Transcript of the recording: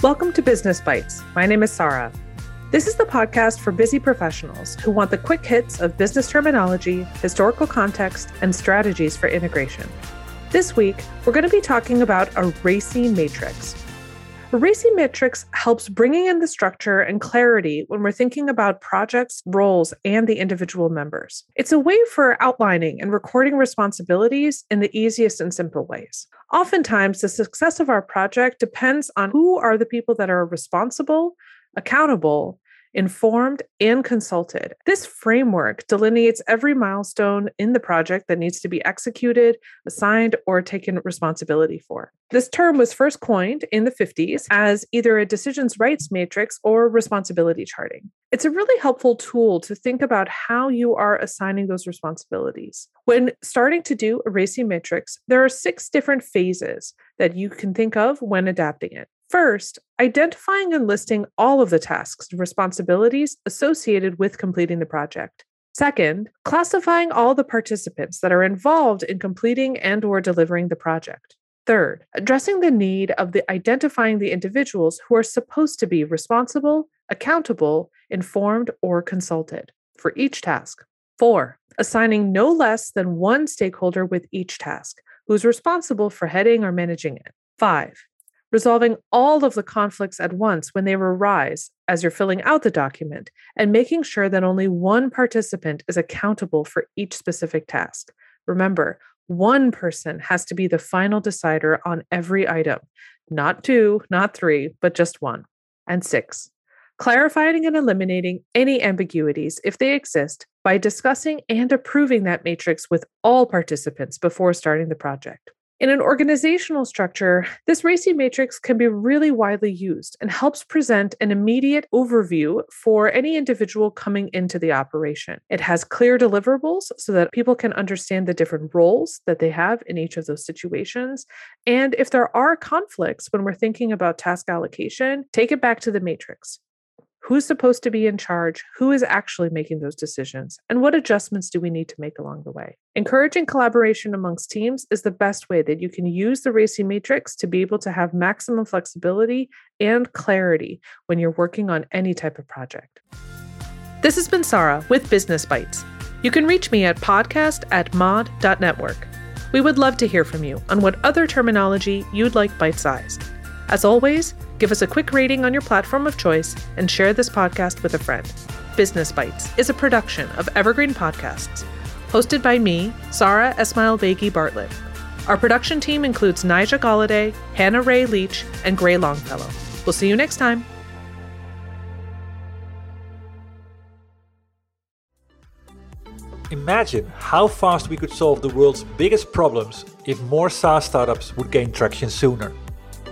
Welcome to Business Bites. My name is Sarah. This is the podcast for busy professionals who want the quick hits of business terminology, historical context, and strategies for integration. This week, we're going to be talking about a RACI matrix. A RACI matrix helps bringing in the structure and clarity when we're thinking about projects, roles, and the individual members. It's a way for outlining and recording responsibilities in the easiest and simple ways. Oftentimes, the success of our project depends on who are the people that are responsible, accountable, informed, and consulted. This framework delineates every milestone in the project that needs to be executed, assigned, or taken responsibility for. This term was first coined in the 50s as either a decisions rights matrix or responsibility charting. It's a really helpful tool to think about how you are assigning those responsibilities. When starting to do a RACI matrix, there are six different phases that you can think of when adapting it. First, identifying and listing all of the tasks and responsibilities associated with completing the project. Second, classifying all the participants that are involved in completing and or delivering the project. Third, addressing the need of the identifying the individuals who are supposed to be responsible, accountable, informed, or consulted for each task. Four, assigning no less than one stakeholder with each task who's responsible for heading or managing it. Five, resolving all of the conflicts at once when they arise as you're filling out the document, and making sure that only one participant is accountable for each specific task. Remember, one person has to be the final decider on every item, not two, not three, but just one. And six, clarifying and eliminating any ambiguities if they exist by discussing and approving that matrix with all participants before starting the project. In an organizational structure, this RACI matrix can be really widely used and helps present an immediate overview for any individual coming into the operation. It has clear deliverables so that people can understand the different roles that they have in each of those situations. And if there are conflicts when we're thinking about task allocation, take it back to the matrix who's supposed to be in charge, who is actually making those decisions, and what adjustments do we need to make along the way. Encouraging collaboration amongst teams is the best way that you can use the RACI matrix to be able to have maximum flexibility and clarity when you're working on any type of project. This has been Sarah with Business Bites. You can reach me at podcast at mod.network. We would love to hear from you on what other terminology you'd like bite sized. As always, give us a quick rating on your platform of choice and share this podcast with a friend. Business Bites is a production of Evergreen Podcasts, hosted by me, Sarah Esmail Begi Bartlett. Our production team includes Nija Galladay, Hannah Ray Leach, and Gray Longfellow. We'll see you next time. Imagine how fast we could solve the world's biggest problems if more SaaS startups would gain traction sooner.